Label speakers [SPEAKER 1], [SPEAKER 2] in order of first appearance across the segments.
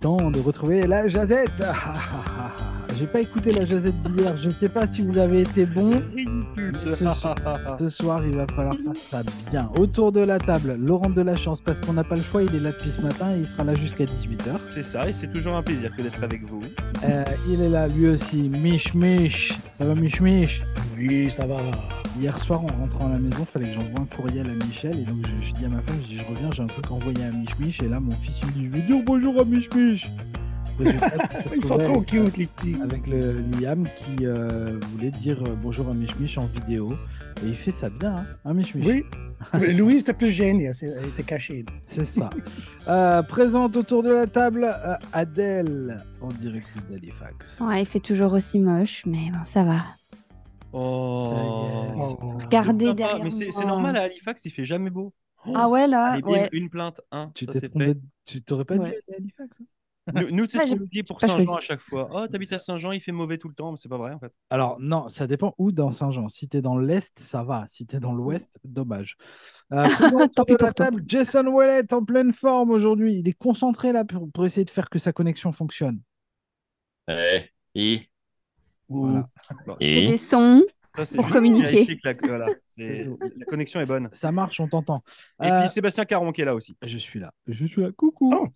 [SPEAKER 1] temps de retrouver la jazette. J'ai pas écouté la jazette d'hier. Je sais pas si vous avez été bon. Ce, ce soir, il va falloir faire ça bien. Autour de la table, Laurent de la chance, parce qu'on n'a pas le choix. Il est là depuis ce matin et il sera là jusqu'à 18h.
[SPEAKER 2] C'est ça, et c'est toujours un plaisir que d'être avec vous.
[SPEAKER 1] Euh, il est là, lui aussi. Mich Mich. Ça va, Mich Mich?
[SPEAKER 3] Oui, ça va.
[SPEAKER 1] Hier soir, en rentrant à la maison, il fallait que j'envoie un courriel à Michel. Et donc, je, je dis à ma femme, je, dis, je reviens, j'ai un truc à envoyer à Mich Mich. Et là, mon fils, il me dit, je vais dire bonjour à Mich Mich. Résultat,
[SPEAKER 3] Ils sont trop
[SPEAKER 1] avec,
[SPEAKER 3] cute, les petits.
[SPEAKER 1] Avec le Liam qui euh, voulait dire euh, bonjour à Mich en vidéo. Et il fait ça bien, hein, hein Mich Mich
[SPEAKER 3] Oui. Mais Louise était plus gênée, elle, s'est- elle était cachée.
[SPEAKER 1] C'est ça. Euh, présente autour de la table euh, Adèle en direct d'Halifax.
[SPEAKER 4] Ouais, il fait toujours aussi moche, mais bon, ça va.
[SPEAKER 2] Oh.
[SPEAKER 1] Ça y est.
[SPEAKER 3] Oh.
[SPEAKER 4] Regardez
[SPEAKER 2] Ah,
[SPEAKER 4] derrière
[SPEAKER 2] mais c'est normal à Halifax, il fait jamais beau.
[SPEAKER 4] Ah ouais, là,
[SPEAKER 2] Allez, bim,
[SPEAKER 4] ouais.
[SPEAKER 2] une plainte, un,
[SPEAKER 1] Tu t'es trompé. Tu t'aurais pas dû
[SPEAKER 4] Ouais.
[SPEAKER 1] aller à Halifax hein
[SPEAKER 2] Nous, nous, c'est
[SPEAKER 4] Ah,
[SPEAKER 2] ce qu'on nous dit pour Saint-Jean à chaque fois. Oh, t'habites à Saint-Jean, il fait mauvais tout le temps, mais c'est pas vrai en fait.
[SPEAKER 1] Alors, non, ça dépend où dans Saint-Jean. Si t'es dans l'Est, ça va. Si t'es dans l'Ouest, dommage. Euh,
[SPEAKER 4] Tant pis pour
[SPEAKER 1] table, Jason Wallet en pleine forme aujourd'hui. Il est concentré là pour, pour essayer de faire que sa connexion fonctionne.
[SPEAKER 5] Euh, et,
[SPEAKER 1] Voilà.
[SPEAKER 4] Et
[SPEAKER 5] et
[SPEAKER 4] des sons.
[SPEAKER 2] Ça,
[SPEAKER 4] Pour communiquer.
[SPEAKER 2] la, voilà, les-
[SPEAKER 1] C'est ça.
[SPEAKER 2] la connexion est bonne.
[SPEAKER 1] Ça marche, on t'entend.
[SPEAKER 2] Et
[SPEAKER 1] Euh,
[SPEAKER 2] puis Sébastien Caron qui est là aussi.
[SPEAKER 1] Je suis là. Je suis là. Coucou.
[SPEAKER 3] Oh.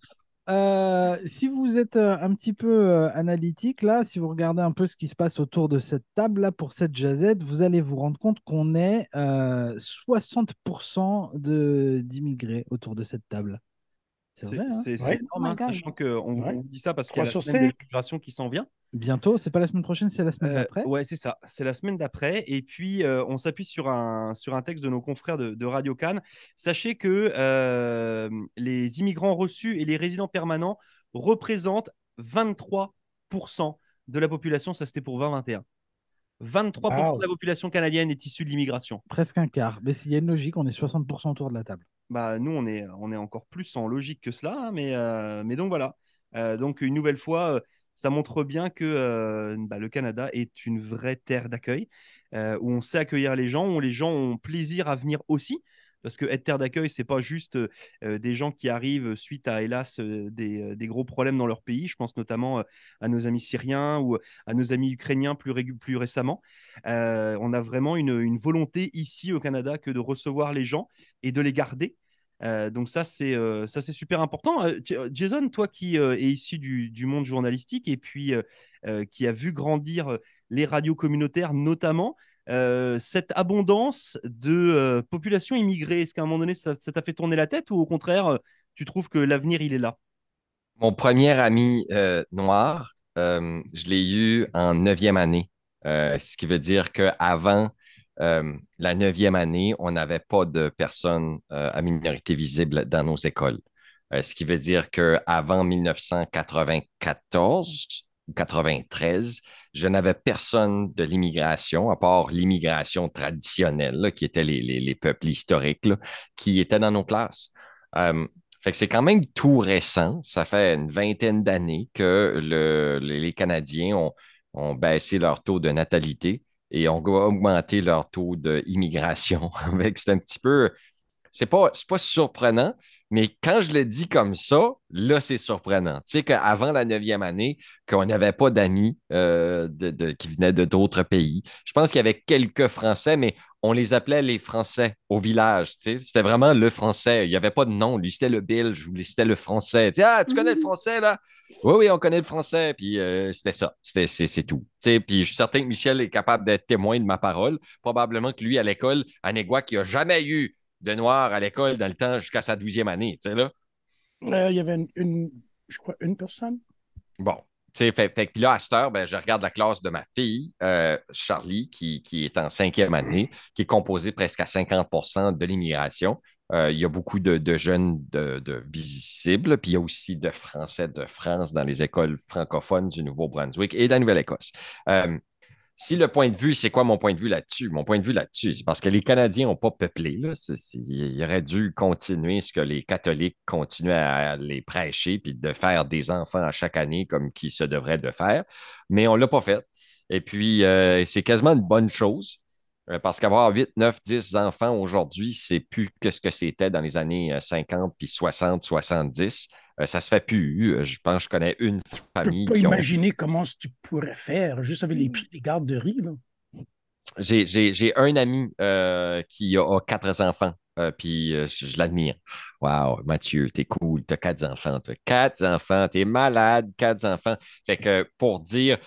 [SPEAKER 1] Euh, si vous êtes euh, un petit peu euh, analytique, là, si vous regardez un peu ce qui se passe autour de cette table, là, pour cette jazette, vous allez vous rendre compte qu'on est euh, 60% de- d'immigrés autour de cette table. C'est vrai, hein?
[SPEAKER 2] c'est-
[SPEAKER 3] Ouais.
[SPEAKER 2] énorme,
[SPEAKER 4] Oh my
[SPEAKER 2] hein, sachant qu'on
[SPEAKER 3] Ouais.
[SPEAKER 2] dit ça parce qu'il y a la semaine de
[SPEAKER 3] cinq.
[SPEAKER 2] l'immigration qui s'en vient.
[SPEAKER 1] Bientôt, c'est pas la semaine prochaine, c'est la semaine
[SPEAKER 2] Euh,
[SPEAKER 1] d'après?
[SPEAKER 2] ouais, c'est ça. C'est la semaine d'après. Et puis, euh, on s'appuie sur un, sur un texte de nos confrères de, de Radio Cannes. Sachez que euh, les immigrants reçus et les résidents permanents représentent 23% de la population. Ça, c'était pour 2021. 23%
[SPEAKER 3] Wow.
[SPEAKER 2] de la population canadienne est issue de l'immigration.
[SPEAKER 1] Presque un quart. Mais il y a une logique, on est 60% autour de la table.
[SPEAKER 2] Bah, nous, on est, on est encore plus en logique que cela. hein, mais, mais donc, voilà. Donc, une nouvelle fois, ça montre bien que euh, bah, le Canada est une vraie terre d'accueil, euh, où on sait accueillir les gens, où les gens ont plaisir à venir aussi. Parce que être terre d'accueil, c'est pas juste euh, des gens qui arrivent suite à, hélas, des, des gros problèmes dans leur pays. Je pense notamment à nos amis syriens ou à nos amis ukrainiens plus, récemment. On a vraiment une, une volonté ici au Canada que de recevoir les gens et de les garder. Euh, donc ça c'est euh, ça c'est super important. Euh, Jason, toi qui es issu du, du monde journalistique et puis qui a vu grandir les radios communautaires notamment, cette abondance de population immigrée, est-ce qu'à un moment donné ça t'a fait tourner la tête ou au contraire tu trouves que l'avenir il est là?
[SPEAKER 5] Mon premier ami noir, je l'ai eu en neuvième année. Ce qui veut dire qu'avant euh, la neuvième année, on n'avait pas de personnes euh, à minorité visible dans nos écoles. Euh, ce qui veut dire qu'avant 1994 ou 93, je n'avais personne de l'immigration, à part l'immigration traditionnelle, qui étaient les, les- les peuples historiques, qui étaient dans nos classes. C'est quand même tout récent. Ça fait une vingtaine d'années que le- les Canadiens ont baissé leur taux de natalité et ont augmenté leur taux d'immigration. C'est un petit peu. C'est pas, pas surprenant, mais quand je le dis comme ça, là, c'est surprenant. Tu sais qu'avant la neuvième année, qu'on n'avait pas d'amis euh, de- de- qui venaient de d'autres pays. Je pense qu'il y avait quelques Français, mais on les appelait les Français au village. tu sais. C'était vraiment le Français. Il n'y avait pas de nom. Lui, c'était le Belge ou lui, c'était le Français. Tu sais, ah, tu connais le
[SPEAKER 4] Mhm.
[SPEAKER 5] Français, là? Oui, oui, on connaît le Français. Puis euh, c'était ça. C'était, c'est, c'est tout. Tu sais, Puis je suis certain que Michel est capable d'être témoin de ma parole. Probablement que lui, à l'école, à Néguac, il n'a jamais eu de noir à l'école dans le temps jusqu'à sa douzième année. Tu sais, là?
[SPEAKER 3] Euh, il y avait une, une- je crois, une personne.
[SPEAKER 5] Bon, tu sais, fait, fait que puis là, à cette heure, ben, je regarde la classe de ma fille, euh, Charlie, qui, qui est en cinquième année, qui est composée presque à 50% de l'immigration. Euh, il y a beaucoup de, de jeunes de, de visibles, puis il y a aussi de Français de France dans les écoles francophones du Nouveau-Brunswick et de la Nouvelle-Écosse. Euh, si le point de vue, c'est quoi mon point de vue là-dessus? Mon point de vue là-dessus, c'est parce que les Canadiens n'ont pas peuplé. Là. Aurait dû continuer ce que les catholiques continuent à les prêcher, puis de faire des enfants à chaque année comme qui se devrait de faire. Mais on ne l'a pas fait. Et puis, euh, c'est quasiment une bonne chose. euh, Parce qu'avoir 8, 9, 10 enfants aujourd'hui, c'est plus que ce que c'était dans les années euh, 50 puis 60, 70. Euh, ça se fait plus. Euh, Je pense que je connais une
[SPEAKER 3] Je peux
[SPEAKER 5] famille
[SPEAKER 3] pas
[SPEAKER 5] ont
[SPEAKER 3] imaginer comment tu pourrais faire juste avec les prix des garderies. Là.
[SPEAKER 5] J'ai, j'ai- un ami euh, qui a, a quatre enfants, euh, puis je, je l'admire. Wow, Mathieu, t'es cool, t'as quatre enfants, t'as quatre enfants, t'es malade, quatre enfants. Fait que pour dire,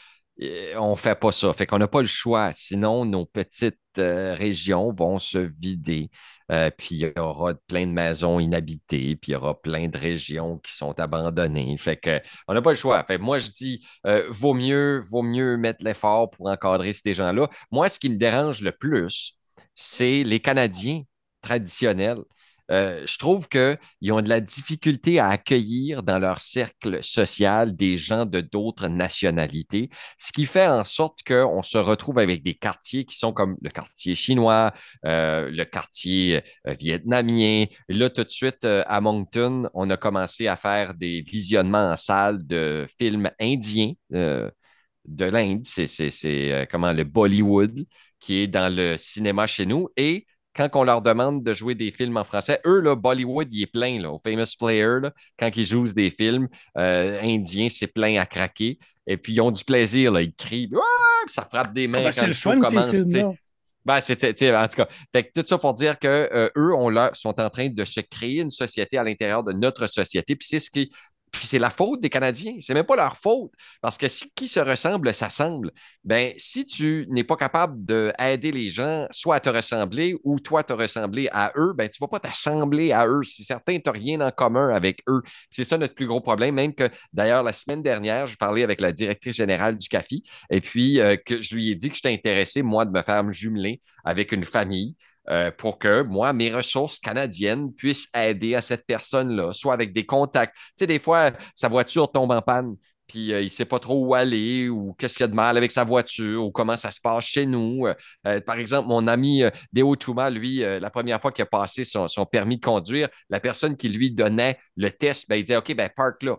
[SPEAKER 5] on fait pas ça. Fait qu'on n'a pas le choix. Sinon, nos petites euh, régions vont se vider. Euh, puis il y aura plein de maisons inhabitées, puis il y aura plein de régions qui sont abandonnées. Fait que on n'a pas le choix. Fait moi, je dis, euh, vaut mieux, vaut mieux mettre l'effort pour encadrer ces gens-là. Moi, ce qui me dérange le plus, c'est les Canadiens traditionnels. Euh, je trouve qu'ils ont de la difficulté à accueillir dans leur cercle social des gens de d'autres nationalités, ce qui fait en sorte qu'on se retrouve avec des quartiers qui sont comme le quartier chinois, euh, le quartier euh, vietnamien. Là, tout de suite, à Moncton, on a commencé à faire des visionnements en salle de films indiens. de l'Inde, c'est, comment le Bollywood qui est dans le cinéma chez nous. Et quand on leur demande de jouer des films en français, eux, là, Bollywood, il est plein, là, au Famous Player, là, quand ils jouent des films euh, indiens, c'est plein à craquer. Et puis, ils ont du plaisir, là, ils crient, Ouah! ça frappe des mains
[SPEAKER 3] Ah ben,
[SPEAKER 5] quand
[SPEAKER 3] c'est
[SPEAKER 5] le show
[SPEAKER 3] fun,
[SPEAKER 5] commence. Ben, c'était, en tout cas, fait tout ça pour dire que euh, eux, on leur, sont en train de se créer une société à l'intérieur de notre société. Puis c'est ce qui. Puis c'est la faute des Canadiens. C'est même pas leur faute. Parce que si qui se ressemble s'assemble, ben si tu n'es pas capable d'aider les gens, soit à te ressembler ou toi te ressembler à eux, ben tu vas pas t'assembler à eux. Si certains n'ont rien en commun avec eux, c'est ça notre plus gros problème. Même que d'ailleurs la semaine dernière, je parlais avec la directrice générale du CAFI et puis euh, que je lui ai dit que j'étais intéressé moi de me faire me jumeler avec une famille euh, pour que moi, mes ressources canadiennes puissent aider à cette personne-là, soit avec des contacts. Tu sais, des fois, sa voiture tombe en panne, puis euh, il ne sait pas trop où aller, ou qu'est-ce qu'il y a de mal avec sa voiture, ou comment ça se passe chez nous. Euh, par exemple, mon ami Deo Touma, lui, la première fois qu'il a passé son, permis de conduire, la personne qui lui donnait le test, ben, il disait OK, ben, park là.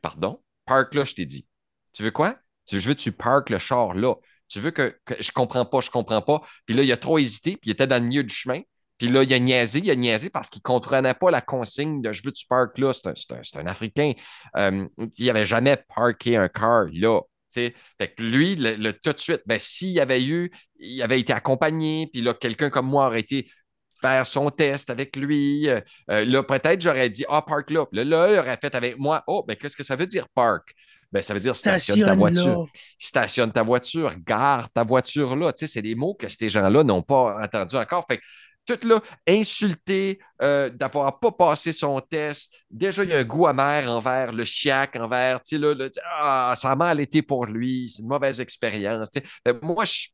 [SPEAKER 5] Pardon, park là, je t'ai dit. Tu veux quoi? Tu veux que tu parques le char là? Tu veux que, je comprends pas, je comprends pas. Puis là, il a trop hésité, puis il était dans le milieu du chemin. Puis là, il a niaisé, il a niaisé parce qu'il ne comprenait pas la consigne de je veux tu parques là. C'est un, Africain. Euh, il n'avait jamais parké un car là. Fait que lui, tout de suite, ben, s'il avait eu, il avait été accompagné, puis là, quelqu'un comme moi aurait été faire son test avec lui. euh, là, peut-être j'aurais dit Ah, park là. Puis là, là, il aurait fait avec moi Oh, ben qu'est-ce que ça veut dire park? Ben, ça veut dire stationne ta voiture
[SPEAKER 3] là.
[SPEAKER 5] stationne ta voiture, gare ta voiture là. Tu sais, c'est des mots que ces gens-là n'ont pas entendus encore. Fait que tout là, insulté euh, d'avoir pas passé son test. Déjà, il y a un goût amer envers le chiac, envers, tu sais, là, ah, ça a mal été pour lui, c'est une mauvaise expérience. que moi, je,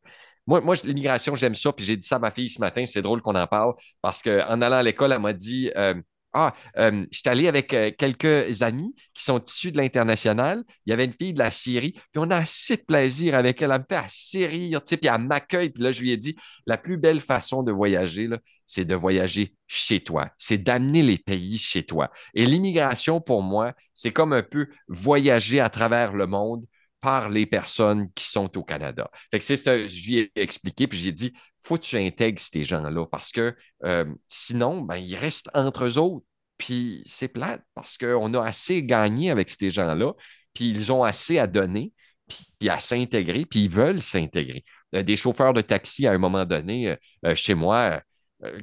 [SPEAKER 5] moi, moi, je- l'immigration, j'aime ça. Puis j'ai dit ça à ma fille ce matin, c'est drôle qu'on en parle, parce qu'en allant à l'école, elle m'a dit euh, Ah, euh, je suis allé avec euh, quelques amis qui sont issus de l'international. Il y avait une fille de la Syrie, puis on a assez de plaisir avec elle. Elle me fait assez rire, tu sais, puis elle m'accueille. Puis là, je lui ai dit La plus belle façon de voyager, c'est de voyager chez toi. C'est d'amener les pays chez toi. Et l'immigration, pour moi, c'est comme un peu voyager à travers le monde par les personnes qui sont au Canada. Fait que c'est je lui ai expliqué, puis j'ai dit, faut que tu intègres ces gens-là parce que euh, sinon, ben, ils restent entre eux autres. Puis c'est plate parce qu'on a assez gagné avec ces gens-là, puis ils ont assez à donner, puis à s'intégrer, puis ils veulent s'intégrer. Euh, des chauffeurs de taxi, à un moment donné, euh, euh, chez moi,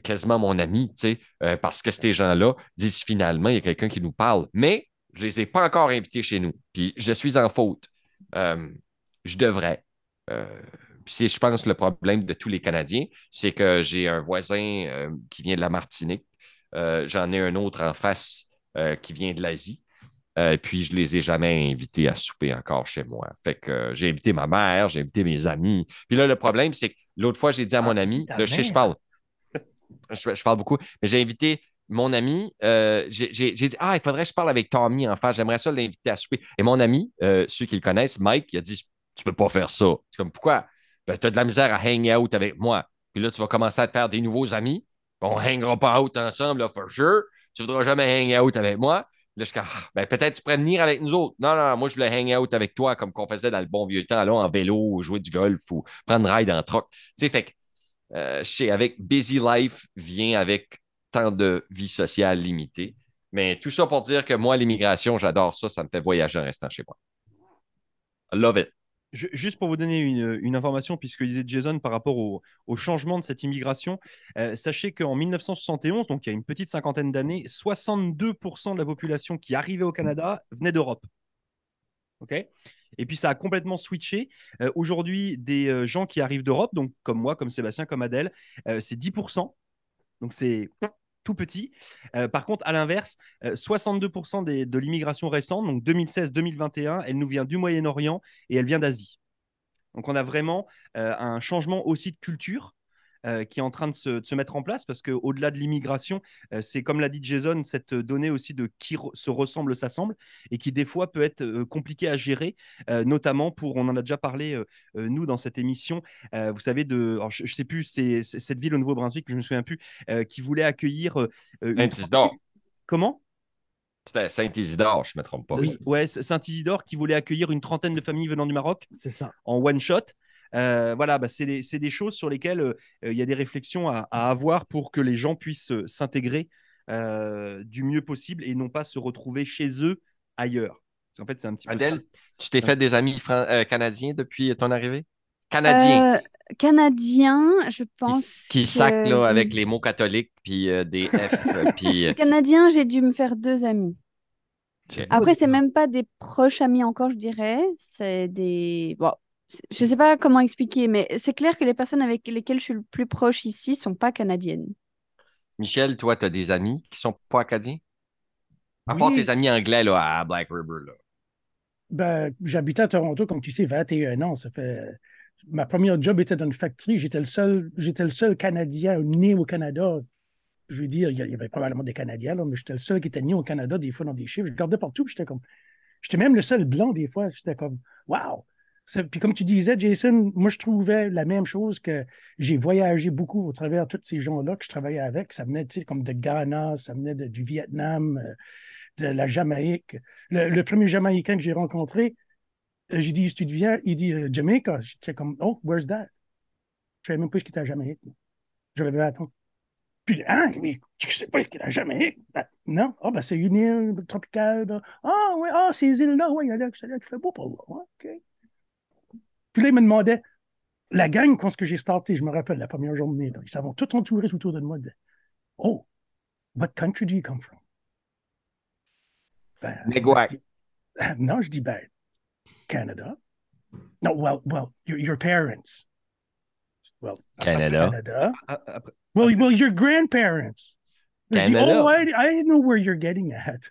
[SPEAKER 5] quasiment mon ami, tu sais, parce que ces gens-là disent finalement, il y a quelqu'un qui nous parle. Mais je ne les ai pas encore invités chez nous. Puis je suis en faute. Je devrais. Puis c'est, je pense, le problème de tous les Canadiens, c'est que j'ai un voisin qui vient de la Martinique. Euh, j'en ai un autre en face euh, qui vient de l'Asie. Euh, puis je les ai jamais invités à souper encore chez moi. Fait que euh, j'ai invité ma mère, j'ai invité mes amis. Puis là, le problème, c'est que l'autre fois, j'ai dit à mon ami,
[SPEAKER 3] ta
[SPEAKER 5] là, je sais, je parle. Je, je parle beaucoup, mais j'ai invité mon ami, euh, j'ai dit Ah, il faudrait que je parle avec Tommy en face, j'aimerais ça l'inviter à souper. Et mon ami, ceux qui le connaissent, Mike, il a dit Tu peux pas faire ça. C'est comme pourquoi? Ben, tu as de la misère à hang out avec moi. Puis là, tu vas commencer à te faire des nouveaux amis. On hangera pas out ensemble, là, for sure. Tu voudras jamais hang out avec moi. Là, je Ah, ben, peut-être tu pourrais venir avec nous autres. Non, non, moi, je voulais hang out avec toi, comme qu'on faisait dans le bon vieux temps, là, en vélo, ou jouer du golf ou prendre ride en truck. Tu sais, fait que, euh, avec Busy Life vient avec tant de vie sociale limitée. Mais tout ça pour dire que moi, l'immigration, j'adore ça. Ça me fait voyager en restant chez moi. I love it.
[SPEAKER 2] Juste pour vous donner une, information, puisque disait Jason par rapport au, changement de cette immigration, euh, sachez qu'en 1971, donc il y a une petite cinquantaine d'années, 62% de la population qui arrivait au Canada venait d'Europe. OK? Et puis ça a complètement switché. Euh, Aujourd'hui, des euh, gens qui arrivent d'Europe, donc comme moi, comme Sébastien, comme Adèle, c'est 10%. Donc c'est tout petit. Euh, par contre, à l'inverse, euh, 62% des- de l'immigration récente, donc 2016-2021, elle nous vient du Moyen-Orient et elle vient d'Asie. Donc on a vraiment euh, un changement aussi de culture euh, qui est en train de se, de se mettre en place parce qu'au-delà de l'immigration, euh, c'est comme l'a dit Jason, cette donnée aussi de qui re- se ressemble, s'assemble et qui des fois peut être euh, compliqué à gérer, euh, notamment pour, on en a déjà parlé euh, euh, nous dans cette émission, euh, vous savez, de, alors, je ne sais plus, c'est cette ville au Nouveau-Brunswick, je ne me souviens plus, euh, qui voulait accueillir euh, une
[SPEAKER 5] Saint-Isidore.
[SPEAKER 2] Comment?
[SPEAKER 5] C'était Saint-Isidore, je ne me trompe pas.
[SPEAKER 2] C'est- Ouais, Saint-Isidore qui voulait accueillir une trentaine de familles venant du Maroc
[SPEAKER 1] C'est ça.
[SPEAKER 2] en one shot. Euh, voilà, bah, c'est des, c'est des choses sur lesquelles euh, il y a des réflexions à, à avoir pour que les gens puissent euh, s'intégrer euh, du mieux possible et non pas se retrouver chez eux ailleurs. Parce qu'en fait, c'est un petit peu
[SPEAKER 5] Adèle, tu t'es fait des amis euh, canadiens depuis ton arrivée? Canadiens.
[SPEAKER 4] Euh, Canadien, je
[SPEAKER 5] qui,
[SPEAKER 4] pense.
[SPEAKER 5] qui
[SPEAKER 4] que-
[SPEAKER 5] sacent là, avec les mots catholiques, puis euh, des F, euh, puis... euh,
[SPEAKER 4] Canadien, j'ai dû me faire deux amis. Après, c'est même pas des proches amis encore, je dirais. C'est des. Bon, je sais pas comment expliquer, mais c'est clair que les personnes avec lesquelles je suis le plus proche ici sont pas canadiennes.
[SPEAKER 5] Michel, toi, tu as des amis qui sont pas acadiens? À part tes amis anglais là, à Black River. Là.
[SPEAKER 3] Ben, j'habitais à Toronto, comme tu sais, 21 ans. Ça fait... Ma première job était dans une factory. J'étais le seul, j'étais le seul Canadien né au Canada. Je veux dire, il y avait probablement des Canadiens, là, mais j'étais le seul qui était né au Canada, des fois dans des chiffres. Je regardais partout, puis j'étais comme. J'étais même le seul blanc, des fois. J'étais comme, wow! Puis comme tu disais, Jason, moi, je trouvais la même chose que j'ai voyagé beaucoup au travers de tous ces gens-là que je travaillais avec. Ça venait, tu sais, comme de Ghana, ça venait de- du Vietnam, euh, de la Jamaïque. Le, premier Jamaïcain que j'ai rencontré, euh, j'ai dit, tu deviens, il dit euh, Jamaica. J'étais comme, oh, where's that? Je savais même pas ce qu'il était à Jamaïque. J'avais 20 ans. Puis, hein, mais tu sais pas ce qu'il est à Jamaïque? Ben, non, ah, ben, c'est une île tropicale. ben. Ah, oui, ah, ces îles-là, oui, il y a c'est là qui fait beau pour là. OK. Puis là, il me demandait, la gang, quand ce que j'ai starté, je me rappelle, la première journée, là, ils s'avont tout entouré autour de moi. de, oh, what country do you come from? Ben, je dis- non, je dis, ben, Canada. No, well, well, your, your parents. Well,
[SPEAKER 5] Canada.
[SPEAKER 3] Canada.
[SPEAKER 2] Ah, après-
[SPEAKER 3] Well, well, your grandparents. Je dis,
[SPEAKER 5] Canada.
[SPEAKER 3] oh, I, I know where you're getting at.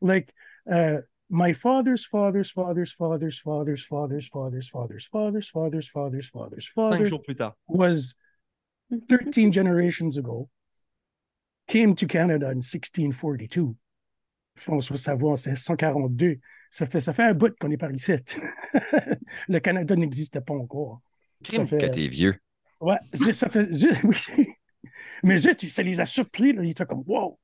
[SPEAKER 3] Like, uh, my father's father's father's father's father's father's father's father's father's father's father's father's
[SPEAKER 2] cinq
[SPEAKER 3] father
[SPEAKER 2] jours plus tard.
[SPEAKER 3] was 13 generations ago, came to Canada in 1642. François Savoie en 1642. Ça fait, ça fait un bout qu'on est par ici. Le Canada n'existait pas encore.
[SPEAKER 5] Crime
[SPEAKER 3] fait-
[SPEAKER 5] que t'es vieux.
[SPEAKER 3] Ouais, c'est- ça fait. oui. Mais zut, ça les a surpris. Là. Ils étaient comme, wow,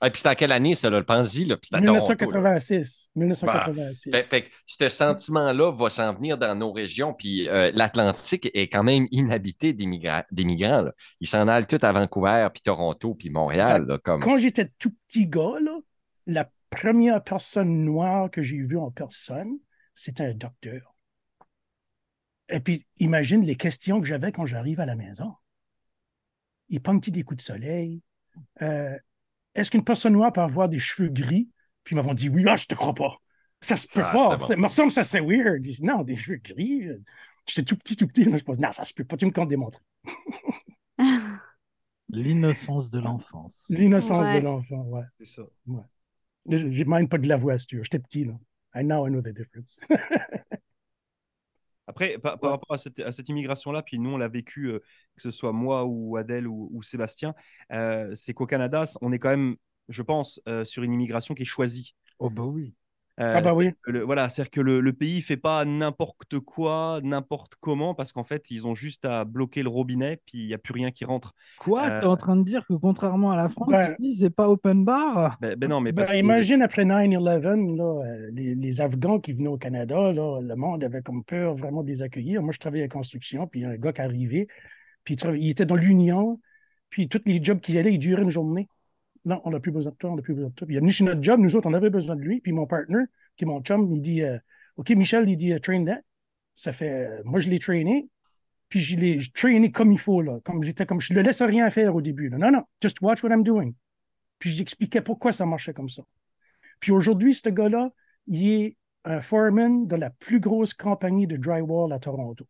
[SPEAKER 5] Ah, puis c'était en quelle année, ça, là? Pense-y, là. Puis c'était à Toronto, là.
[SPEAKER 3] 1986. 1986.
[SPEAKER 5] Fait, ce sentiment-là va s'en venir dans nos régions. Puis euh, l'Atlantique est quand même inhabité d'immigrants. là. Ils s'en allent tous à Vancouver, puis Toronto, puis Montréal. là, comme...
[SPEAKER 3] Quand j'étais tout petit gars, là, la première personne noire que j'ai vue en personne, c'était un docteur. Et puis, imagine les questions que j'avais quand j'arrive à la maison. Il pogne-t-il des coups de soleil? Euh, Est-ce qu'une personne noire peut avoir des cheveux gris? Puis ils m'avont dit oui, ah, je te crois pas. Ça se peut
[SPEAKER 5] Ah,
[SPEAKER 3] pas.
[SPEAKER 5] bon.
[SPEAKER 3] Ça me semble que ça serait weird. Ils disent, non, des cheveux gris. J'étais tout petit, tout petit. Là, je pense, non, ça se peut pas. Tu me comptes démontrer.
[SPEAKER 1] L'innocence de l'enfance.
[SPEAKER 3] L'innocence
[SPEAKER 4] Ouais.
[SPEAKER 3] de l'enfant, ouais.
[SPEAKER 2] C'est ça.
[SPEAKER 3] Je j'ai même pas de la voix, si tu veux. J'étais petit, là. I now I know the difference.
[SPEAKER 2] Après, par, par rapport à cette, à cette immigration-là, puis nous, on l'a vécu, euh, que ce soit moi ou Adèle ou, ou Sébastien, euh, c'est qu'au Canada, on est quand même, je pense, euh, sur une immigration qui est choisie.
[SPEAKER 1] Oh bah oui.
[SPEAKER 2] Euh,
[SPEAKER 3] ah bah oui.
[SPEAKER 2] le- voilà, c'est-à-dire que le, le pays ne fait pas n'importe quoi, n'importe comment, parce qu'en fait, ils ont juste à bloquer le robinet, puis il n'y a plus rien qui rentre.
[SPEAKER 1] Quoi?
[SPEAKER 2] Euh,
[SPEAKER 1] T'es en train de dire que contrairement à la France, ici, c'est pas open bar?
[SPEAKER 2] Ben, ben non, mais
[SPEAKER 3] Ben,
[SPEAKER 2] parce que-
[SPEAKER 3] imagine après 9-11, là, euh, les, les Afghans qui venaient au Canada, là, le monde avait comme peur vraiment de les accueillir. Moi, je travaillais en construction, puis il y a un gars qui arrivait, puis il, il était dans l'Union, puis tous les jobs qu'il allait, ils duraient une journée. Non, on n'a plus besoin de toi, on n'a plus besoin de toi. Puis il est venu sur notre job, nous autres, on avait besoin de lui. Puis mon partner, qui est mon chum, il dit euh, OK, Michel, il dit euh, train that. Ça fait, euh, moi, je l'ai trainé, puis je l'ai trainé comme il faut, là. Comme j'étais comme je le laisse rien faire au début. là. Non, non, just watch what I'm doing. Puis j'expliquais pourquoi ça marchait comme ça. Puis aujourd'hui, ce gars-là, il est un foreman de la plus grosse compagnie de drywall à Toronto.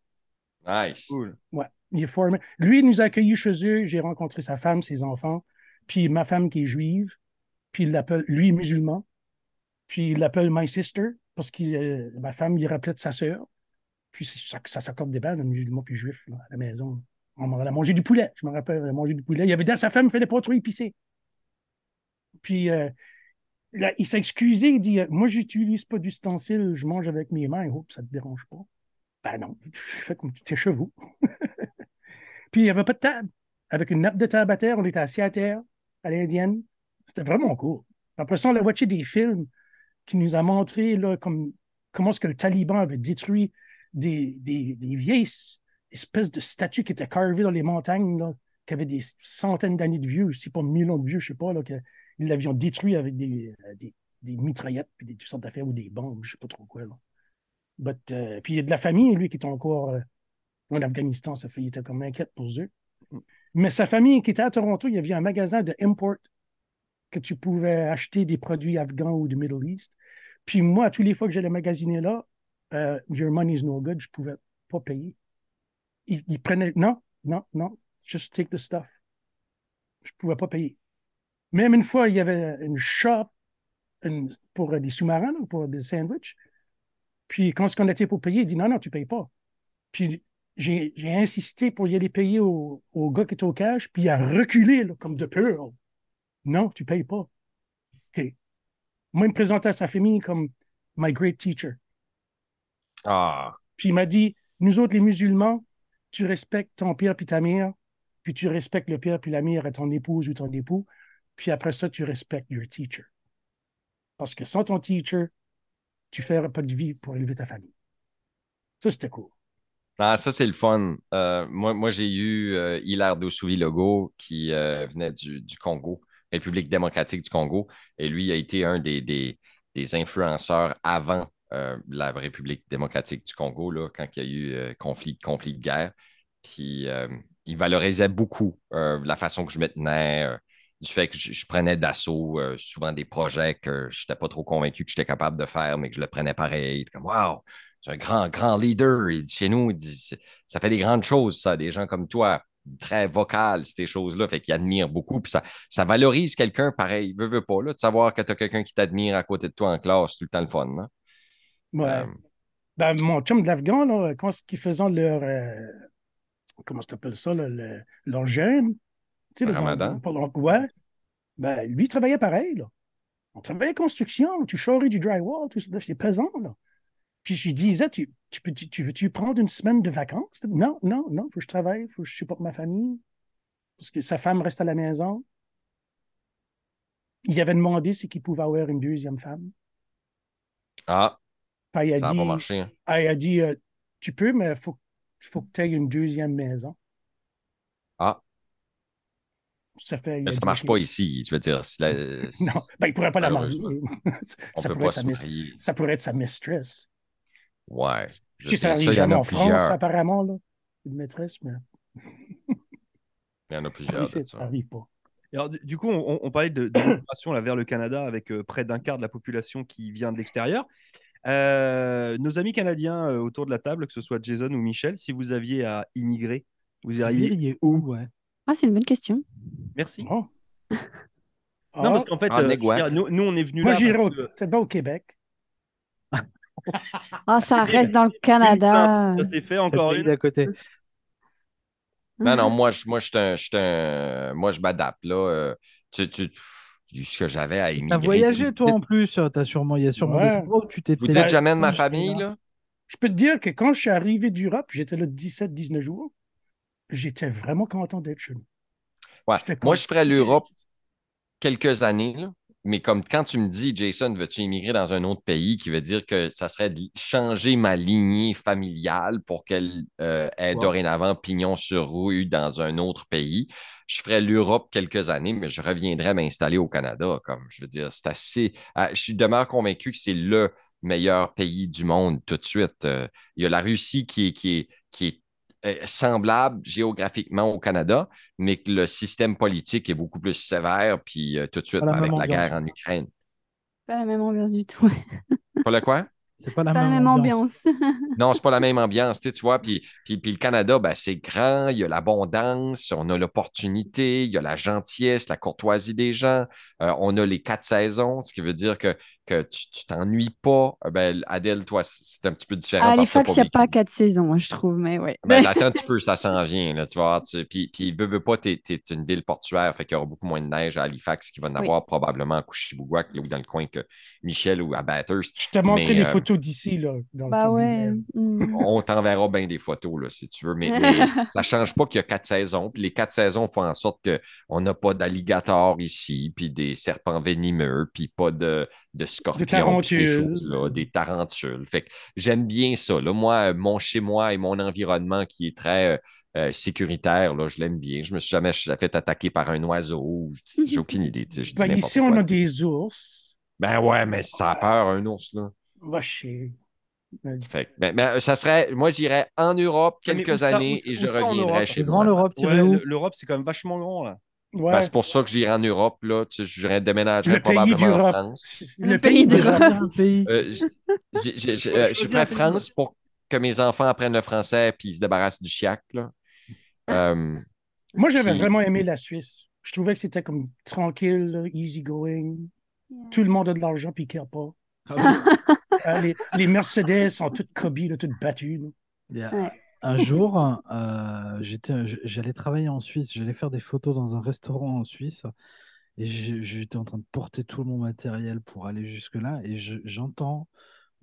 [SPEAKER 5] Nice.
[SPEAKER 2] Cool.
[SPEAKER 3] Ouais, il est foreman. Lui, il nous a accueillis chez eux. J'ai rencontré sa femme, ses enfants, puis ma femme qui est juive. Puis il l'appelle, lui, est musulman. Puis il l'appelle my sister parce que euh, ma femme, il rappelait de sa sœur. Puis ça, s'accorde des balles, musulman puis juif, à la maison. On a mangé du poulet, je me rappelle, on a mangé du poulet. Il avait dans sa femme, il faisait pas trop épicé. Puis euh, là, il s'est excusé, il dit euh, Moi, j'utilise pas d'ustensiles, je mange avec mes mains. Oh, ça te dérange pas? Ben non, fais comme tes chevaux. Puis il n'y avait pas de table. Avec une nappe de table à terre, on était assis à terre, à l'indienne. C'était vraiment cool. Après ça, on a watché des films qui nous a montré là, comme, comment est-ce que le Taliban avait détruit des, des, des vieilles espèces de statues qui étaient carvées dans les montagnes, là, qui avaient des centaines d'années de vieux, si pas millions de vieux, je sais pas, qu'ils l'avions détruit avec des, euh, des, des mitraillettes, puis des toutes sortes d'affaires, ou des bombes, je sais pas trop quoi. But, euh, puis il y a de la famille, lui, qui est encore euh, en Afghanistan, ça fait, il était comme inquiète pour eux. Mais sa famille qui était à Toronto, il y avait un magasin de import que tu pouvais acheter des produits afghans ou du Middle East. Puis moi, tous les fois que j'allais magasiner là, euh, Your money is no good, je pouvais pas payer. Il, il prenait, non, non, non, just take the stuff. Je pouvais pas payer. Même une fois, il y avait une shop pour des sous-marins, pour des sandwichs. Puis quand on était pour payer, il dit non, non, tu payes pas. Puis j'ai insisté pour y aller payer au, au gars qui était au cash, puis il a reculé là, comme de peur. Non, tu payes pas. OK. Moi, il me présentait à sa famille comme my great teacher.
[SPEAKER 5] Ah,
[SPEAKER 3] Puis il m'a dit, nous autres, les musulmans, tu respectes ton père puis ta mère, puis tu respectes le père puis la mère à ton épouse ou ton époux, puis après ça, tu respectes your teacher. Parce que sans ton teacher, tu ne feras pas de vie pour élever ta famille. Ça, c'était cool.
[SPEAKER 5] Ah, ça, c'est le fun. Euh, moi, j'ai eu euh, Hilaire Dossoui-Logo qui euh, venait du, Congo, République démocratique du Congo. Et lui a été un des, des, influenceurs avant euh, la République démocratique du Congo, là, quand il y a eu conflit, conflit de guerre. Puis il valorisait beaucoup la façon que je me tenais, du fait que je, prenais d'assaut souvent des projets que je n'étais pas trop convaincu que j'étais capable de faire, mais que je le prenais pareil. Comme, wow! C'est un grand, grand leader. Il dit, chez nous, il dit, c'est- ça fait des grandes choses, ça, des gens comme toi, très vocal, ces choses-là, fait qu'il admire beaucoup. Puis ça, ça valorise quelqu'un pareil, veut, veut pas, là, de savoir que tu as quelqu'un qui t'admire à côté de toi en classe, c'est tout le temps le fun. hein?
[SPEAKER 3] Ouais.
[SPEAKER 5] Euh,
[SPEAKER 3] Ben, mon chum de l'Afghan, là, quand ils faisaient leur. euh, comment ça s'appelle ça, là, le- leur jeûne? Tu sais,
[SPEAKER 5] Le
[SPEAKER 3] dans-
[SPEAKER 5] ramadan?
[SPEAKER 3] ouais. Ben, lui, il travaillait pareil, là. On travaillait construction, tu charries du drywall, tout ça, c'est pesant, là. Puis je lui disais, tu, tu, peux, tu, tu veux-tu prendre une semaine de vacances? Non, non, non, il faut que je travaille, il faut que je supporte ma famille. Parce que sa femme reste à la maison. Il avait demandé si qu'il pouvait avoir une deuxième femme.
[SPEAKER 5] ah,
[SPEAKER 3] Puis il a
[SPEAKER 5] ça
[SPEAKER 3] dit,
[SPEAKER 5] pas marché. hein.
[SPEAKER 3] il a dit euh, tu peux, mais il faut, faut que tu aies une deuxième maison.
[SPEAKER 5] Ah,
[SPEAKER 3] Ça fait.
[SPEAKER 5] mais ça
[SPEAKER 3] dit,
[SPEAKER 5] marche pas ici. Je veux dire, si la-
[SPEAKER 3] Non, ben, il pourrait pas la marier. Ça, pourrait sa ça pourrait être sa mistress.
[SPEAKER 5] Ouais. Je
[SPEAKER 3] ça arrive
[SPEAKER 5] en
[SPEAKER 3] jamais
[SPEAKER 5] a
[SPEAKER 3] en France,
[SPEAKER 5] plusieurs.
[SPEAKER 3] apparemment, là. Une maîtresse, mais
[SPEAKER 5] Il y en a plusieurs.
[SPEAKER 3] ça
[SPEAKER 5] ça.
[SPEAKER 3] n'arrive pas.
[SPEAKER 2] Alors, du coup, on, on parlait de, de l'immigration là, vers le Canada avec euh, près d'un quart de la population qui vient de l'extérieur. Euh, nos amis canadiens euh, autour de la table, que ce soit Jason ou Michel, si vous aviez à immigrer, vous
[SPEAKER 1] Vous
[SPEAKER 2] iriez
[SPEAKER 1] où? ouais.
[SPEAKER 4] Ah, c'est une bonne question.
[SPEAKER 2] Merci.
[SPEAKER 3] Oh.
[SPEAKER 2] Non, parce qu'en fait,
[SPEAKER 5] Ah,
[SPEAKER 2] euh, nous, nous, on est venus
[SPEAKER 3] moi,
[SPEAKER 2] là.
[SPEAKER 3] j'irais
[SPEAKER 2] parce
[SPEAKER 3] au,
[SPEAKER 2] que-
[SPEAKER 3] peut-être pas au Québec.
[SPEAKER 4] Ah, ça reste dans le Canada.
[SPEAKER 2] Ça s'est fait encore une?
[SPEAKER 1] d'à côté.
[SPEAKER 5] Non, non, moi, je, moi, je, suis un- je, suis un- moi, je m'adapte. Là. Euh, tu, tu, ce que j'avais à immigrer.
[SPEAKER 1] T'as voyagé, toi,
[SPEAKER 5] Vous
[SPEAKER 1] en plus. euh, T'as sûrement, il y a sûrement
[SPEAKER 3] Ouais.
[SPEAKER 1] des endroits où tu t'es
[SPEAKER 5] dites,
[SPEAKER 1] peut-être-
[SPEAKER 5] que j'amène ma famille,
[SPEAKER 1] là.
[SPEAKER 5] là?
[SPEAKER 3] Je peux te dire que quand je suis arrivé d'Europe, j'étais là 17-19 jours, j'étais vraiment content d'être chez nous.
[SPEAKER 5] Ouais. Moi, je ferais l'Europe quelques années, là. Mais comme quand tu me dis, Jason, veux-tu immigrer dans un autre pays, qui veut dire que ça serait de changer ma lignée familiale pour qu'elle euh, ait dorénavant pignon sur rue dans un autre pays. Je ferais l'Europe quelques années, mais je reviendrais m'installer au Canada. Comme je veux dire, c'est assez. ah, je suis demeure convaincu que c'est le meilleur pays du monde tout de suite. Euh, il y a la Russie qui est, qui est, qui est semblable géographiquement au Canada, mais que le système politique est beaucoup plus sévère, puis euh, tout de suite, avec la guerre en Ukraine.
[SPEAKER 4] Pas la même ambiance du tout.
[SPEAKER 5] Pas le quoi?
[SPEAKER 1] C'est pas la
[SPEAKER 4] Pas la
[SPEAKER 1] même
[SPEAKER 4] même
[SPEAKER 1] ambiance.
[SPEAKER 4] ambiance.
[SPEAKER 5] Non, c'est pas la même ambiance, tu sais, tu vois. Puis, puis, puis le Canada, ben, c'est grand, il y a l'abondance, on a l'opportunité, il y a la gentillesse, la courtoisie des gens, euh, on a les quatre saisons, ce qui veut dire que, que tu t'ennuies pas. Euh, Ben, Adèle, toi, c'est un petit peu différent.
[SPEAKER 4] À Halifax, il n'y a pas quatre saisons, moi, je trouve, mais ouais.
[SPEAKER 5] Ben, là, attends un petit peu, ça s'en vient, là, tu vois. Tu, puis, puis, veux, veux pas, t'es, t'es une ville portuaire, fait qu'il y aura beaucoup moins de neige à Halifax qu'il va en
[SPEAKER 4] Oui.
[SPEAKER 5] avoir probablement à Couchibougouac, là, ou dans le coin que Michel ou à Bathurst.
[SPEAKER 3] Je te montrerai
[SPEAKER 5] Mais,
[SPEAKER 3] les
[SPEAKER 5] euh,
[SPEAKER 3] photos d'ici, là. Dans le
[SPEAKER 4] Bah ouais. hmm.
[SPEAKER 5] On t'enverra bien des photos, là, si tu veux, mais, mais ça change pas qu'il y a quatre saisons. Puis les quatre saisons font en sorte qu'on n'a pas d'alligators ici, puis des serpents venimeux, puis pas de, de scorpions, ces
[SPEAKER 3] tarentules.
[SPEAKER 5] des tarentules. Fait que j'aime bien ça. Là. Moi, mon chez-moi et mon environnement qui est très euh, euh, sécuritaire, là, je l'aime bien. Je me suis jamais fait attaquer par un oiseau. J'ai aucune idée. je
[SPEAKER 3] Ben, ici, on
[SPEAKER 5] quoi.
[SPEAKER 3] a des ours.
[SPEAKER 5] Ben ouais, mais ça a peur, un ours, là.
[SPEAKER 3] Va chier. Ben,
[SPEAKER 5] Fait que, ben, ça serait, moi, j'irais en Europe
[SPEAKER 2] Mais
[SPEAKER 5] quelques
[SPEAKER 2] ça-
[SPEAKER 5] années
[SPEAKER 2] ça-
[SPEAKER 5] et je reviendrai
[SPEAKER 2] Europe?
[SPEAKER 5] chez
[SPEAKER 1] C'est
[SPEAKER 5] moi.
[SPEAKER 1] grand l'Europe,
[SPEAKER 2] Ouais, l'Europe, c'est quand même vachement grand, là.
[SPEAKER 3] Ouais.
[SPEAKER 5] Ben, c'est pour ça que j'irai en Europe, là. Tu sais, j'irais déménager
[SPEAKER 3] le pays
[SPEAKER 5] probablement en
[SPEAKER 3] d'Europe.
[SPEAKER 5] France.
[SPEAKER 3] Le,
[SPEAKER 4] Le
[SPEAKER 3] pays d'Europe.
[SPEAKER 5] Euh, euh, je ferais France pour que mes enfants apprennent le français et se débarrassent du chiac, là. Euh,
[SPEAKER 3] Moi, j'avais
[SPEAKER 5] Puis-
[SPEAKER 3] vraiment aimé la Suisse. Je trouvais que c'était comme tranquille, là, easy going. Tout le monde a de l'argent puis il pas. Euh, les, les Mercedes sont toutes cobies, là, toutes battues.
[SPEAKER 4] Ouais.
[SPEAKER 1] Un jour, euh, j'allais travailler en Suisse, j'allais faire des photos dans un restaurant en Suisse et j'étais en train de porter tout mon matériel pour aller jusque-là et je- j'entends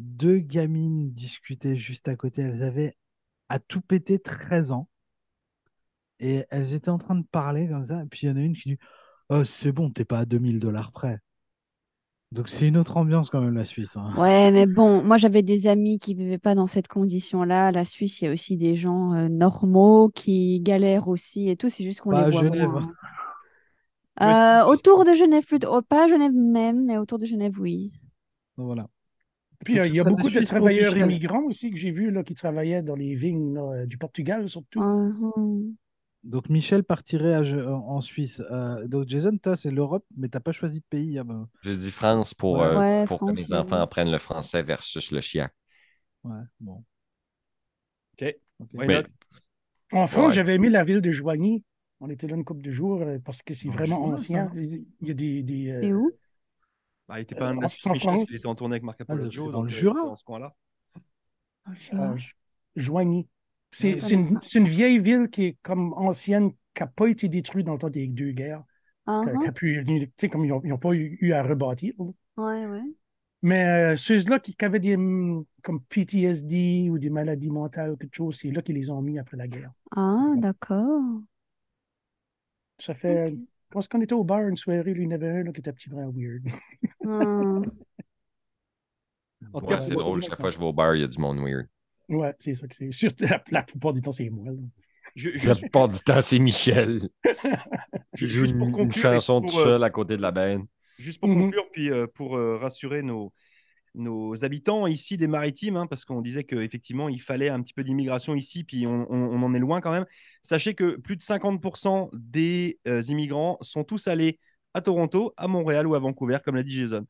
[SPEAKER 1] deux gamines discuter juste à côté. Elles avaient à tout péter 13 ans et elles étaient en train de parler comme ça. Et puis il y en a une qui dit Oh, c'est bon, t'es pas à 2000 dollars près. Donc c'est une autre ambiance quand même, la Suisse. hein.
[SPEAKER 4] Ouais, mais bon, moi j'avais des amis qui vivaient pas dans cette condition-là. La Suisse, il y a aussi des gens euh, normaux qui galèrent aussi et tout. C'est juste qu'on
[SPEAKER 1] à
[SPEAKER 4] les voit
[SPEAKER 1] Genève.
[SPEAKER 4] moins. hein. Euh, autour de Genève, plutôt. oh, pas à Genève même, mais autour de Genève, oui.
[SPEAKER 1] Voilà.
[SPEAKER 3] Puis euh, il y a beaucoup de travailleurs immigrants aussi que j'ai vus là, qui travaillaient dans les vignes là, du Portugal surtout.
[SPEAKER 4] Mhm.
[SPEAKER 1] Donc Michel partirait à en Suisse. Euh, donc Jason, toi, c'est l'Europe, mais t'as pas choisi de pays. ah ben,
[SPEAKER 5] J'ai dit France pour,
[SPEAKER 1] Ouais.
[SPEAKER 5] euh,
[SPEAKER 4] Ouais,
[SPEAKER 5] pour
[SPEAKER 4] France,
[SPEAKER 5] que mes
[SPEAKER 4] ouais.
[SPEAKER 5] enfants apprennent le français versus le chiac.
[SPEAKER 1] ouais, bon.
[SPEAKER 2] OK.
[SPEAKER 5] Mais-?
[SPEAKER 3] En France,
[SPEAKER 5] Ouais.
[SPEAKER 3] j'avais aimé la ville de Joigny. On était là une couple de jours euh, parce que c'est
[SPEAKER 1] Ah,
[SPEAKER 3] vraiment ancien.
[SPEAKER 1] ça.
[SPEAKER 3] Il y a des. des, euh,
[SPEAKER 4] Et où?
[SPEAKER 2] Bah, il était pas
[SPEAKER 3] Euh, en France.
[SPEAKER 2] il était en tournée avec Marc
[SPEAKER 1] c'est-
[SPEAKER 2] Apologio.
[SPEAKER 1] c'est dans le Jura.
[SPEAKER 2] Dans ce coin-là.
[SPEAKER 3] euh, Joigny. C'est une, c'est une vieille ville qui est comme ancienne, qui n'a pas été détruite dans le temps des deux guerres.
[SPEAKER 4] Ah,
[SPEAKER 3] qui a- qui a pu- tu sais, comme ils n'ont pas eu, eu à rebâtir.
[SPEAKER 4] Ouais, ouais.
[SPEAKER 3] Mais euh, ceux-là qui, qui avaient des hum, comme PTSD ou des maladies mentales ou quelque chose, c'est là qu'ils les ont mis après la guerre.
[SPEAKER 4] Ah, d'accord.
[SPEAKER 3] Ça fait.
[SPEAKER 4] Ok.
[SPEAKER 3] Parce qu'on était au bar une soirée, lui, il y en avait un là, qui était un petit peu weird.
[SPEAKER 2] En tout
[SPEAKER 5] Ouais,
[SPEAKER 2] cas,
[SPEAKER 5] c'est drôle. Chaque fois que je vais au bar, il y a du monde weird.
[SPEAKER 3] Ouais, c'est ça que c'est. Surtout la, la plupart du temps, c'est moi. là.
[SPEAKER 5] La plupart du temps, c'est Michel. Je joue
[SPEAKER 2] Juste
[SPEAKER 5] une,
[SPEAKER 2] pour
[SPEAKER 5] une
[SPEAKER 2] conclure
[SPEAKER 5] chanson
[SPEAKER 2] pour,
[SPEAKER 5] tout
[SPEAKER 2] euh,
[SPEAKER 5] seul à côté de la benne.
[SPEAKER 2] juste pour
[SPEAKER 3] Mhm.
[SPEAKER 2] conclure, puis euh, pour euh, rassurer nos, nos habitants ici des maritimes, hein, parce qu'on disait qu'effectivement, il fallait un petit peu d'immigration ici, puis on, on- on en est loin quand même. Sachez que plus de 50% des euh, immigrants sont tous allés à Toronto, à Montréal ou à Vancouver, comme l'a dit Jason.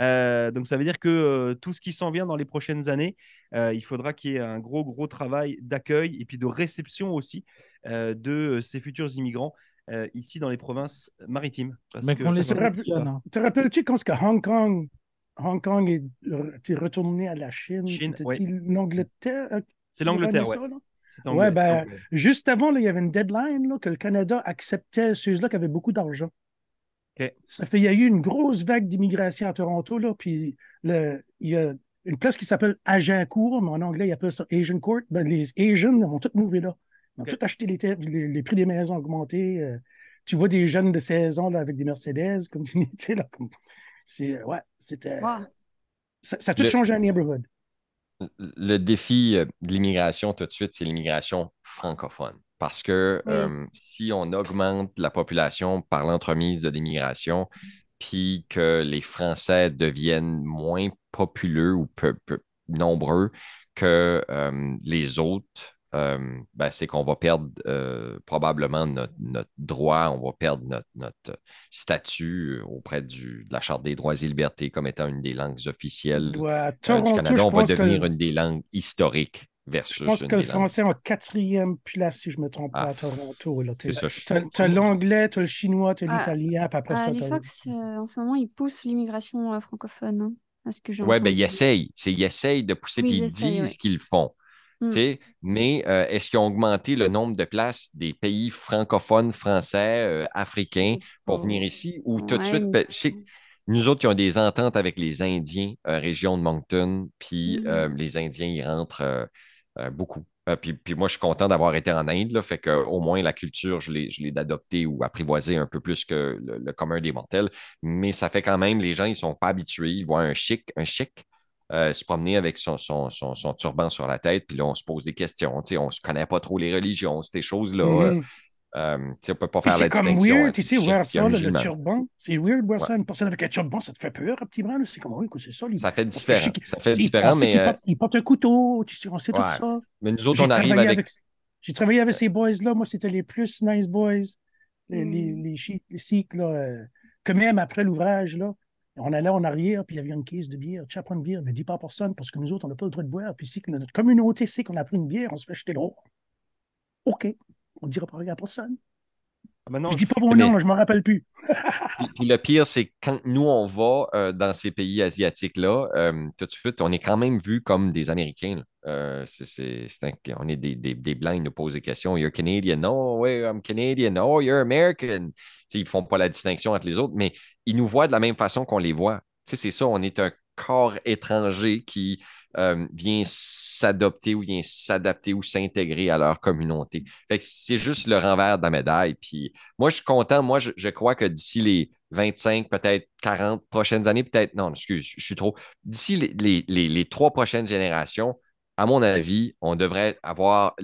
[SPEAKER 2] Euh, donc ça veut dire que euh, tout ce qui s'en vient dans les prochaines années, euh, il faudra qu'il y ait un gros, gros travail d'accueil et puis de réception aussi euh, de ces futurs immigrants euh, ici dans les provinces maritimes. Parce
[SPEAKER 1] Mais
[SPEAKER 2] que-
[SPEAKER 1] qu'on les sélectionne. hein.
[SPEAKER 3] Te rappelles-tu quand ce que Hong Kong, Hong Kong est retourné à la Chine?
[SPEAKER 2] Chine,
[SPEAKER 3] C'était
[SPEAKER 2] ouais.
[SPEAKER 3] l'Angleterre?
[SPEAKER 2] C'est l'Angleterre,
[SPEAKER 3] qui
[SPEAKER 2] ouais.
[SPEAKER 3] ben. Juste avant, là, il y avait une deadline là, que le Canada acceptait ceux-là qui avaient beaucoup d'argent. Ça fait, il y a eu une grosse vague d'immigration à Toronto, là, puis le, il y a une place qui s'appelle Agincourt, mais en anglais, ils appellent ça Asian Court. Ben, les Asians ont tous mouvé là. Ils ont
[SPEAKER 2] OK.
[SPEAKER 3] tous acheté les, terres, les, les prix des maisons ont augmenté. euh, tu vois des jeunes de 16 ans là, avec des Mercedes, comme tu sais, là, C'est, ouais, c'était.
[SPEAKER 4] Wow.
[SPEAKER 3] Ça, ça a tout
[SPEAKER 5] Le-
[SPEAKER 3] changé à Neighborhood.
[SPEAKER 5] le défi euh, de l'immigration tout de suite, c'est l'immigration francophone. Parce que
[SPEAKER 4] Oui.
[SPEAKER 5] euh, si on augmente la population par l'entremise de l'immigration, puis que les Français deviennent moins populeux ou peu, peu nombreux que euh, les autres, euh, ben, c'est qu'on va perdre euh, probablement notre, notre droit, on va perdre notre, notre statut euh, auprès du, de la Charte des droits et libertés comme étant une des langues officielles
[SPEAKER 3] Ouais,
[SPEAKER 5] euh,
[SPEAKER 3] Toronto,
[SPEAKER 5] du Canada, on va
[SPEAKER 3] que,
[SPEAKER 5] devenir une des langues historiques
[SPEAKER 3] je pense que le français est en quatrième place, si je ne me trompe pas,
[SPEAKER 5] Ah,
[SPEAKER 3] à Toronto.
[SPEAKER 5] ça, je-
[SPEAKER 3] T'as t'as l'anglais, t'as le chinois, t'as
[SPEAKER 4] Ah,
[SPEAKER 3] l'italien, puis après
[SPEAKER 4] À
[SPEAKER 3] ça, t'as...
[SPEAKER 4] Halifax, euh, en ce moment, ils poussent l'immigration euh, francophone. hein, à ce que j'ai
[SPEAKER 5] Ouais, ben,
[SPEAKER 4] entendu.
[SPEAKER 5] ils essayent. C'est, ils essayent de pousser,
[SPEAKER 4] Oui,
[SPEAKER 5] puis
[SPEAKER 4] ils
[SPEAKER 5] ils
[SPEAKER 4] essayent,
[SPEAKER 5] disent
[SPEAKER 4] oui.
[SPEAKER 5] qu'ils le font.
[SPEAKER 4] Mm.
[SPEAKER 5] tu sais. Mais euh, est-ce qu'ils ont augmenté le nombre de places des pays francophones, français, euh, africains pour
[SPEAKER 4] Oh.
[SPEAKER 5] venir ici? Ou tout de
[SPEAKER 4] Ouais,
[SPEAKER 5] suite, ben, je sais que
[SPEAKER 4] semble.
[SPEAKER 5] nous autres qui ont des ententes avec les Indiens, euh, région de Moncton, puis euh, les Indiens, ils rentrent euh, beaucoup. Euh, puis, puis moi, je suis content d'avoir été en Inde, là, fait que au moins la culture, je l'ai, d'adopter ou apprivoiser un peu plus que le, le commun des mortels. Mais ça fait quand même, les gens, ils sont pas habitués. Ils voient un chic, un chic euh, se promener avec son, son, son, son turban sur la tête, puis là, on se pose des questions. On ne se connaît pas trop les religions, ces choses-là. Euh, Euh, on peut pas faire la
[SPEAKER 3] c'est comme weird, tu sais, voir ça, le turban. C'est weird, voir
[SPEAKER 5] Ouais.
[SPEAKER 3] ça. Une personne avec un turban, ça te fait peur, un petit brin. là. C'est comme, oui, c'est ça.
[SPEAKER 5] Ça fait différent. Ça fait différent, mais, euh,
[SPEAKER 3] porte, il porte un couteau, tu sais, on sait
[SPEAKER 5] Ouais.
[SPEAKER 3] tout ça.
[SPEAKER 5] mais nous autres,
[SPEAKER 3] J'ai
[SPEAKER 5] on arrive
[SPEAKER 3] travaillé
[SPEAKER 5] avec.
[SPEAKER 3] avec... J'ai travaillé avec ces boys-là. Moi, c'était les plus nice boys. Les, les,
[SPEAKER 4] Mm.
[SPEAKER 3] les, chics, les sikhs, là. euh, que même après l'ouvrage, là, on allait en arrière, puis il y avait une caisse de bière. Tu as pris une bière, mais dis pas à personne, parce que nous autres, on n'a pas le droit de boire. Puis si que notre communauté sait qu'on a pris une bière, on se fait jeter l'eau. OK. On ne dira pas rien à personne.
[SPEAKER 2] Ah, maintenant,
[SPEAKER 3] je dis pas vos
[SPEAKER 5] mais-
[SPEAKER 3] noms, je ne me rappelle plus.
[SPEAKER 5] Puis, puis le pire, c'est que quand nous, on va euh, dans ces pays asiatiques-là, euh, tout de suite, on est quand même vu comme des Américains. Euh, un- on est des, des, des Blancs, ils nous posent des questions. You're Canadian. No, ouais, I'm Canadian. Oh, you're American. Ils ne font pas la distinction entre les autres, mais ils nous voient de la même façon qu'on les voit. C'est ça, on est un corps étranger qui euh, vient s'adopter ou vient s'adapter ou s'intégrer à leur communauté. Fait c'est juste le renvers de la médaille. Puis moi, je suis content. Moi, je, je crois que d'ici les 25, peut-être 40 prochaines années, peut-être, non, excuse, je suis trop. D'ici les, trois prochaines générations, à mon avis, on devrait avoir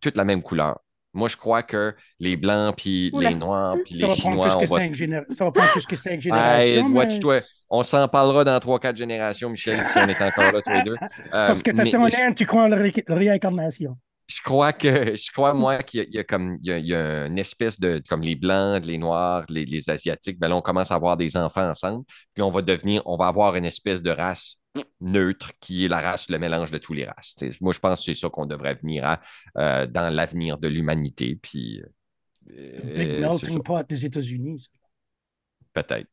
[SPEAKER 5] toute la même couleur. Moi, je crois que les blancs, puis
[SPEAKER 4] Oula.
[SPEAKER 5] les noirs, puis les chinois,
[SPEAKER 3] plus
[SPEAKER 5] on
[SPEAKER 3] que
[SPEAKER 5] va
[SPEAKER 3] cinq généra- ça va prendre plus que cinq
[SPEAKER 5] Hey,
[SPEAKER 3] générations. mais-.
[SPEAKER 5] On s'en parlera dans 3-4 générations, Michel, si on est encore là tous les deux. Euh,
[SPEAKER 3] Parce que tu
[SPEAKER 5] mais-
[SPEAKER 3] as en
[SPEAKER 5] mais
[SPEAKER 3] tu crois en la ré- réincarnation.
[SPEAKER 5] Je crois que je crois moi qu'il y a, il y a comme il y a, il y a une espèce de comme les blancs, les noirs, les, les asiatiques, ben là on commence à avoir des enfants ensemble, puis on va devenir, on va avoir une espèce de race neutre qui est la race, le mélange de tous les races. Moi je pense que c'est ça qu'on devrait venir à euh, dans l'avenir de l'humanité, puis euh,
[SPEAKER 3] Big pot des États-Unis.
[SPEAKER 5] peut-être.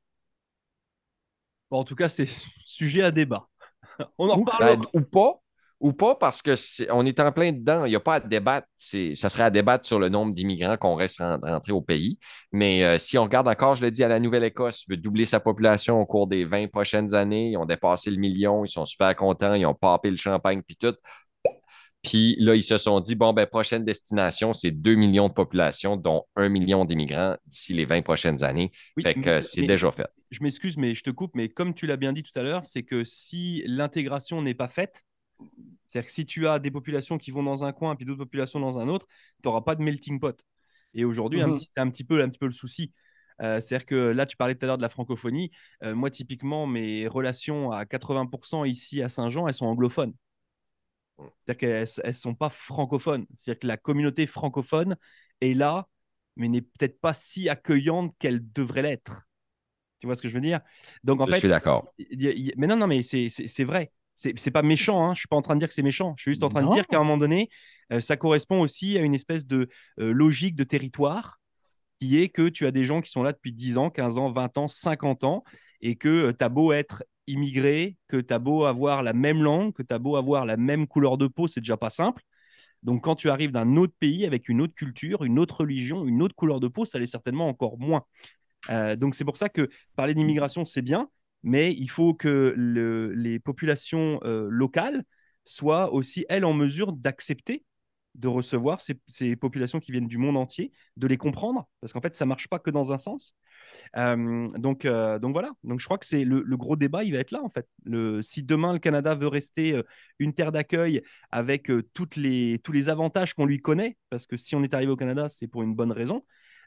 [SPEAKER 2] Bon, en tout cas, c'est sujet à débat. On en.
[SPEAKER 5] Ben, ou pas, ou pas parce que on est en plein dedans. Il n'y a pas à débattre. Ça serait à débattre sur le nombre d'immigrants qu'on reste ren- rentrés au pays. Mais euh, si on regarde encore, je l'ai dit, à la Nouvelle-Écosse, veut doubler sa population au cours des 20 prochaines années. Ils ont dépassé le million. Ils sont super contents. Ils ont papé le champagne puis tout. Puis là, ils se sont dit, bon, ben, prochaine destination, c'est 2 millions de population, dont 1 million d'immigrants d'ici les 20 prochaines années.
[SPEAKER 2] Oui,
[SPEAKER 5] fait que euh, c'est déjà fait.
[SPEAKER 2] je m'excuse, mais je te coupe, mais comme tu l'as bien dit tout à l'heure, c'est que si l'intégration n'est pas faite, c'est-à-dire que si tu as des populations qui vont dans un coin puis d'autres populations dans un autre, tu n'auras pas de melting pot. Et aujourd'hui, un
[SPEAKER 3] Mhm.
[SPEAKER 2] petit- un, petit peu, un petit peu le souci. Euh, c'est-à-dire que là, tu parlais tout à l'heure de la francophonie. Euh, moi, typiquement, mes relations à 80% ici à Saint-Jean, elles sont anglophones. C'est-à-dire qu'elles ne sont pas francophones. C'est-à-dire que la communauté francophone est là, mais n'est peut-être pas si accueillante qu'elle devrait l'être. Tu vois ce que je veux dire? Donc, en
[SPEAKER 5] je
[SPEAKER 2] fait,
[SPEAKER 5] suis d'accord.
[SPEAKER 2] mais non, non, mais c'est vrai. C'est pas méchant. Hein. Je suis pas en train de dire que c'est méchant. Je suis juste en train
[SPEAKER 3] Non.
[SPEAKER 2] de dire qu'à un moment donné, euh, ça correspond aussi à une espèce de euh, logique de territoire qui est que tu as des gens qui sont là depuis 10 ans, 15 ans, 20 ans, 50 ans, et que tu as beau être immigré, que tu as beau avoir la même langue, que tu as beau avoir la même couleur de peau, c'est déjà pas simple. Donc quand tu arrives d'un autre pays avec une autre culture, une autre religion, une autre couleur de peau, ça l'est certainement encore moins. Euh, donc c'est pour ça que parler d'immigration, c'est bien, mais il faut que le- les populations euh, locales soient aussi, elles, en mesure d'accepter de recevoir ces, populations qui viennent du monde entier, de les comprendre, parce qu'en fait, ça marche pas que dans un sens. Euh, donc, euh, donc voilà. Donc je crois que c'est le, gros débat, il va être là en fait. Si demain le Canada veut rester une terre d'accueil avec les, tous les avantages qu'on lui connaît, parce que si on est arrivé au Canada, c'est pour une bonne raison.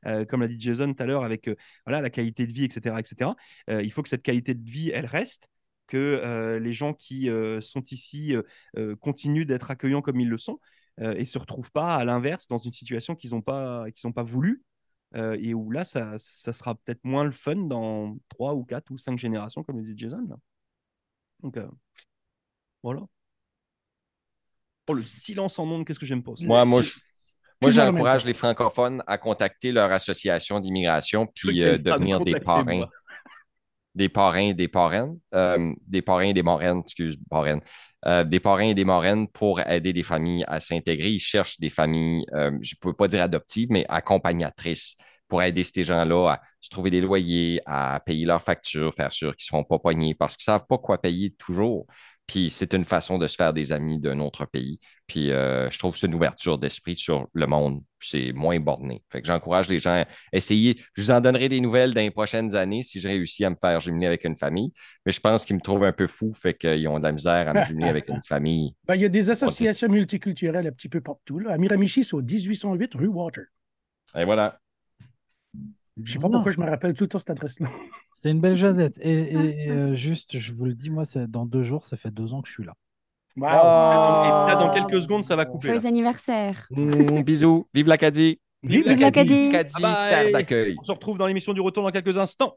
[SPEAKER 2] Euh, comme l'a dit Jason tout à l'heure, avec euh, voilà, la qualité de vie, etc. etc. Euh, il faut que cette qualité de vie, elle reste, que les gens qui sont ici continuent d'être accueillants comme ils le sont et se retrouvent pas à l'inverse dans une situation qu'ils n'ont pas, qu'ils pas voulu euh, et où là, ça, ça sera peut-être moins le fun dans 3 ou 4 ou 5 générations, comme le dit Jason. là. Donc, euh, voilà. Oh, le silence en ondes, qu'est-ce que j'aime pas?
[SPEAKER 5] Moi, moi, je- moi, j'encourage les francophones à contacter leur association d'immigration puis euh, devenir des parrains,
[SPEAKER 2] moi.
[SPEAKER 5] des parrains et des parraines, euh, des parrains et des moraines, excuse, parraines, Euh, des parrains et des moraines pour aider des familles à s'intégrer. Ils cherchent des familles, euh, je ne peux pas dire adoptives, mais accompagnatrices pour aider ces gens-là à se trouver des loyers, à payer leurs factures, faire sûr qu'ils ne se font pas pogner parce qu'ils ne savent pas quoi payer toujours. Puis c'est une façon de se faire des amis d'un autre pays. Puis euh, je trouve que c'est une ouverture d'esprit sur le monde. C'est moins borné. Fait que j'encourage les gens à essayer. Je vous en donnerai des nouvelles dans les prochaines années si je réussis à me faire jumeler avec une famille. Mais je pense qu'ils me trouvent un peu fou, fait qu'ils ont de la misère à me jumeler avec une famille.
[SPEAKER 3] Ben, il y a des associations multiculturelles un petit peu partout. Là. À Miramichi, c'est au 1808 rue Water.
[SPEAKER 5] Et voilà.
[SPEAKER 3] Je ne sais pas pourquoi je me rappelle tout le temps cette adresse-là.
[SPEAKER 1] C'est une belle jazette. Et, et- et, euh, juste, je vous le dis, moi, c'est dans deux jours, ça fait deux ans que je suis là.
[SPEAKER 3] Wow.
[SPEAKER 2] Et là, dans quelques secondes, ça va couper.
[SPEAKER 4] Joyeux anniversaire.
[SPEAKER 5] Mmh, bisous. Vive l'Acadie.
[SPEAKER 3] Vive
[SPEAKER 4] Vive l'Acadie.
[SPEAKER 5] Terre d'accueil.
[SPEAKER 2] On se retrouve dans l'émission du retour dans quelques instants.